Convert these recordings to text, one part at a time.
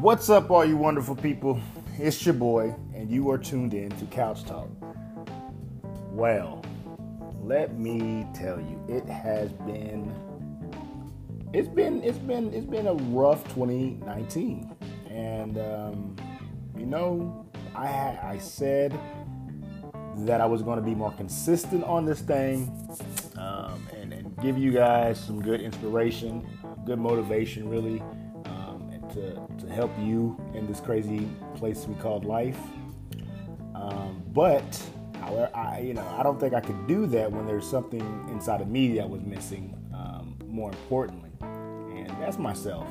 What's up, all you wonderful people? It's your boy, and you are tuned in to Couch Talk. Well, let me tell you, it has been, it's been, it's been, it's been a rough 2019, and um, you know, I I said that I was going to be more consistent on this thing, um, and, and give you guys some good inspiration, good motivation, really to, to help you in this crazy place we call life. Um, but I, you know, I don't think I could do that when there's something inside of me that was missing. Um, more importantly, and that's myself.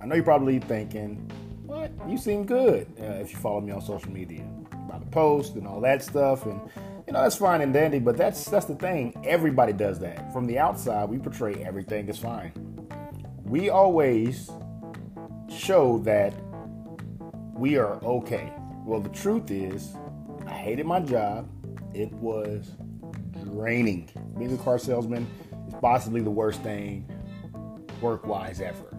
I know you're probably thinking, "What? You seem good." Uh, if you follow me on social media, about the post and all that stuff, and you know that's fine and dandy. But that's that's the thing. Everybody does that. From the outside, we portray everything is fine. We always show that we are okay. Well, the truth is, I hated my job. It was draining. Being a car salesman is possibly the worst thing work wise ever,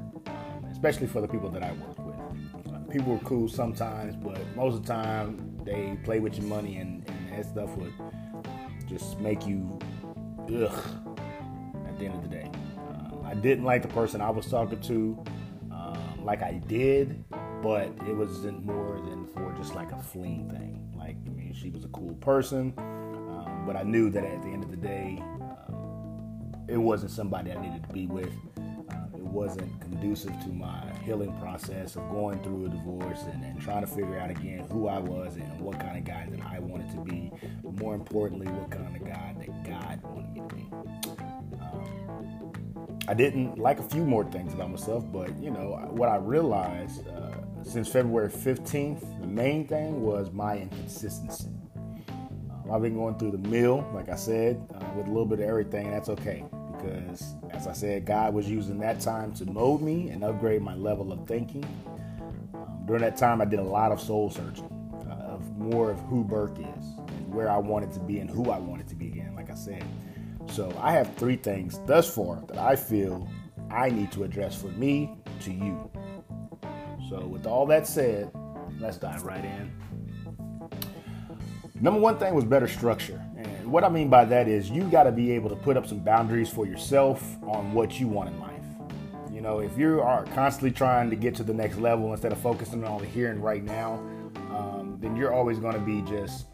especially for the people that I work with. People are cool sometimes, but most of the time they play with your money and, and that stuff would just make you ugh at the end of the day. Uh, I didn't like the person I was talking to like I did, but it wasn't more than for just like a fling thing. Like, I mean, she was a cool person, um, but I knew that at the end of the day, um, it wasn't somebody I needed to be with. Uh, it wasn't conducive to my healing process of going through a divorce and, and trying to figure out again who I was and what kind of guy that I wanted to be. But more importantly, what kind of guy that God wanted me to be. I didn't like a few more things about myself, but you know what I realized uh, since February 15th, the main thing was my inconsistency. Uh, I've been going through the mill, like I said, uh, with a little bit of everything, and that's okay because, as I said, God was using that time to mold me and upgrade my level of thinking. Um, during that time, I did a lot of soul searching uh, of more of who Burke is and where I wanted to be and who I wanted to be again, like I said. So I have three things thus far that I feel I need to address for me to you. So with all that said, let's dive right in. Number one thing was better structure. And what I mean by that is you got to be able to put up some boundaries for yourself on what you want in life. You know, if you are constantly trying to get to the next level instead of focusing on the here and right now, um, then you're always going to be just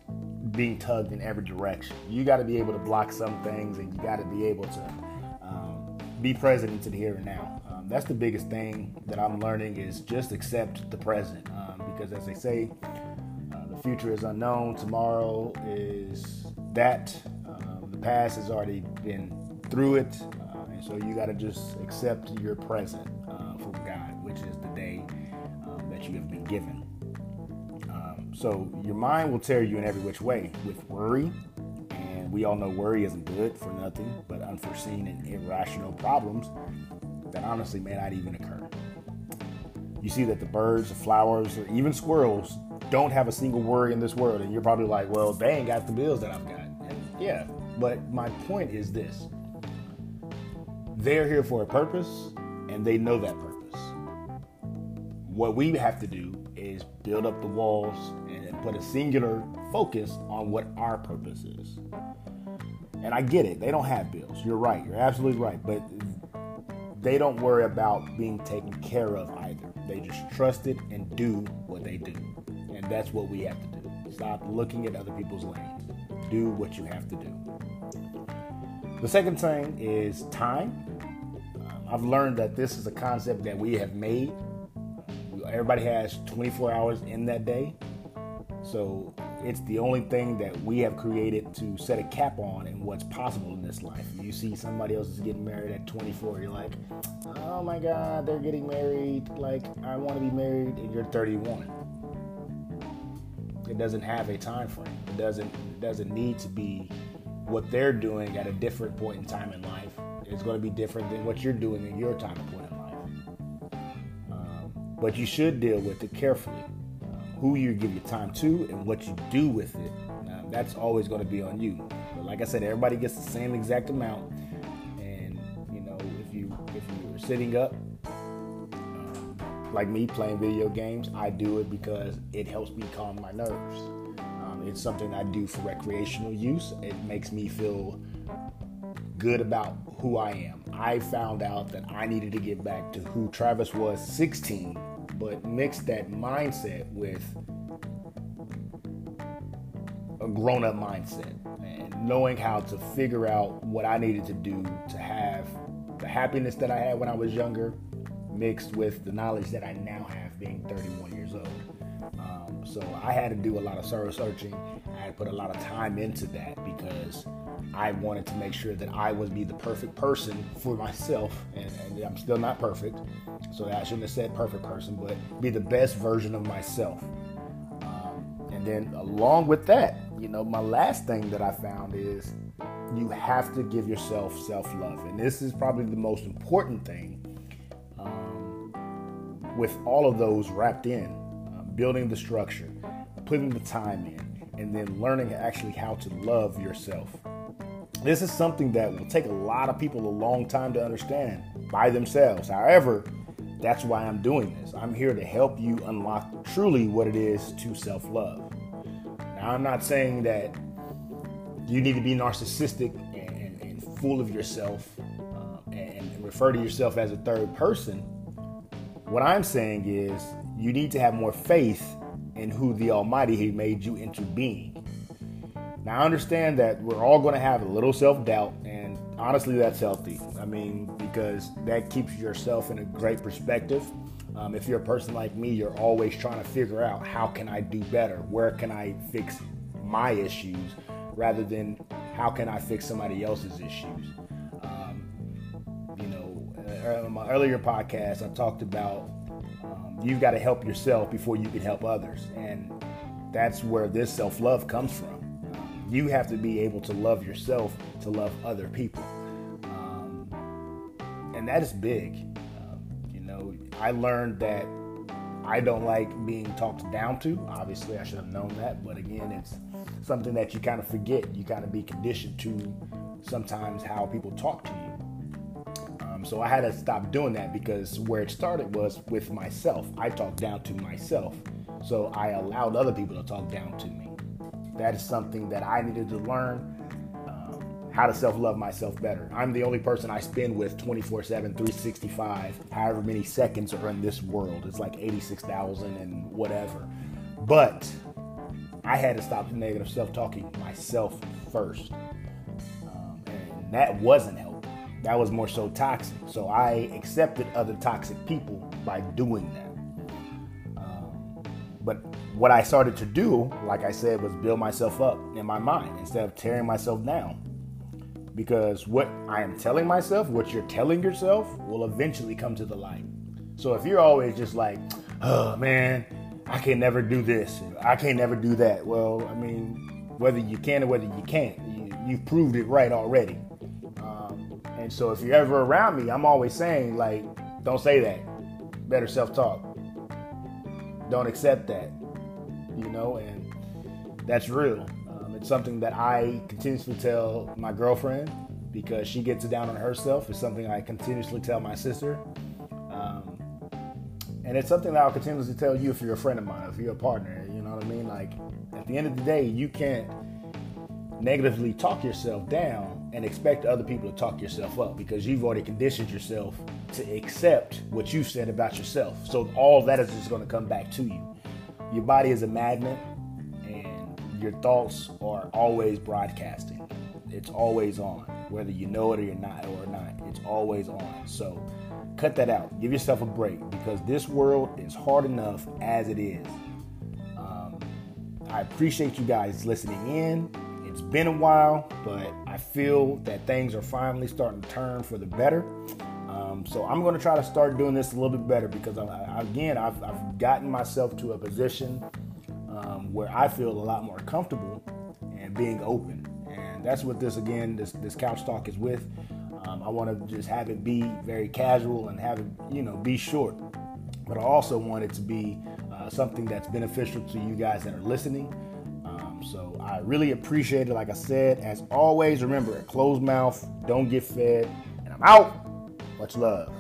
being tugged in every direction. You got to be able to block some things, and you got to be able to um, be present into the here and now. Um, that's the biggest thing that I'm learning is just accept the present, um, because as they say, uh, the future is unknown. Tomorrow is that. Um, the past has already been through it, uh, and so you got to just accept your present uh, from God, which is the day um, that you have been given. So your mind will tear you in every which way with worry. And we all know worry isn't good for nothing but unforeseen and irrational problems that honestly may not even occur. You see that the birds, the flowers, or even squirrels don't have a single worry in this world. And you're probably like, well, they ain't got the bills that I've got. And yeah, but my point is this they're here for a purpose and they know that purpose. What we have to do is build up the walls and put a singular focus on what our purpose is. And I get it, they don't have bills. You're right, you're absolutely right. But they don't worry about being taken care of either. They just trust it and do what they do. And that's what we have to do. Stop looking at other people's lanes. Do what you have to do. The second thing is time. Um, I've learned that this is a concept that we have made everybody has 24 hours in that day. So it's the only thing that we have created to set a cap on and what's possible in this life. You see somebody else is getting married at 24, you're like, oh my God, they're getting married. Like, I want to be married, and you're 31. It doesn't have a time frame. It doesn't it doesn't need to be what they're doing at a different point in time in life. It's going to be different than what you're doing in your time point but you should deal with it carefully. Who you give your time to and what you do with it. Um, that's always going to be on you. But like I said, everybody gets the same exact amount. And you know, if you if you're sitting up, um, like me playing video games, I do it because it helps me calm my nerves. Um, it's something I do for recreational use. It makes me feel good about who I am. I found out that I needed to get back to who Travis was 16, but mixed that mindset with a grown up mindset and knowing how to figure out what I needed to do to have the happiness that I had when I was younger mixed with the knowledge that I now have being 31 years old. Um, so I had to do a lot of soul searching. Put a lot of time into that because I wanted to make sure that I would be the perfect person for myself, and, and, I'm still not perfect, so I shouldn't have said perfect person, but be the best version of myself. Um, and then along with that, you know, my last thing that I found is you have to give yourself self love, and this is probably the most important thing. Um, with all of those wrapped in, uh, building the structure, putting the time in, and then learning actually how to love yourself this is something that will take a lot of people a long time to understand by themselves. However, that's why I'm doing this. I'm here to help you unlock truly what it is to self love. Now, I'm not saying that you need to be narcissistic and, and, full of yourself uh, and refer to yourself as a third person. What I'm saying is you need to have more faith in who the Almighty He made you into being. Now, I understand that we're all going to have a little self doubt, and honestly, that's healthy. I mean, because that keeps yourself in a great perspective. Um, if you're a person like me, you're always trying to figure out how can I do better? Where can I fix my issues rather than how can I fix somebody else's issues? Um, you know, uh, in my earlier podcast, I talked about you've got to help yourself before you can help others. And that's where this self love comes from you have to be able to love yourself to love other people. Um, and that is big. Um, you know, I learned that I don't like being talked down to. Obviously, I should have known that. But again, it's something that you kind of forget. You kind of be conditioned to sometimes how people talk to you. So I had to stop doing that because where it started was with myself. I talked down to myself. So I allowed other people to talk down to me that is something that I needed to learn um, how to self love myself better. I'm the only person I spend with 24 7, 365, however many seconds are in this world. It's like 86,000 and whatever. But I had to stop the negative self talking myself first. Um, and that wasn't. That was more so toxic. So I accepted other toxic people by doing that. Um, but what I started to do, like I said, was build myself up in my mind instead of tearing myself down. Because what I am telling myself, what you're telling yourself, will eventually come to the light. So if you're always just like, oh man, I can never do this, I can never do that. Well, I mean, whether you can or whether you can't, you, have proved it right already. And so if you're ever around me, I'm always saying, like, don't say that. Better self talk don't accept that, you know, and that's real. Um, it's something that I continuously tell my girlfriend because she gets it down on herself. It's something I continuously tell my sister. Um, and it's something that I'll continuously tell you if you're a friend of mine, if you're a partner, you know what I mean? Like, at the end of the day, you can't negatively talk yourself down and expect other people to talk yourself up because you've already conditioned yourself to accept what you've said about yourself. So all that is just going to come back to you. Your body is a magnet and your thoughts are always broadcasting. It's always on, whether you know it or you're not or not. It's always on. So cut that out. Give yourself a break because this world is hard enough as it is. Um, I appreciate you guys listening in. It's been a while, but I feel that things are finally starting to turn for the better. Um, so I'm going to try to start doing this a little bit better because I, again, I've, I've, gotten myself to a position um, where I feel a lot more comfortable and being open. And that's what this again, this this couch talk is with. Um, I want to just have it be very casual and have it, you know, be short. But I also want it to be uh, something that's beneficial to you guys that are listening. I really appreciate it. Like I said, as always, remember closed mouth, don't get fed. And I'm out. Much love.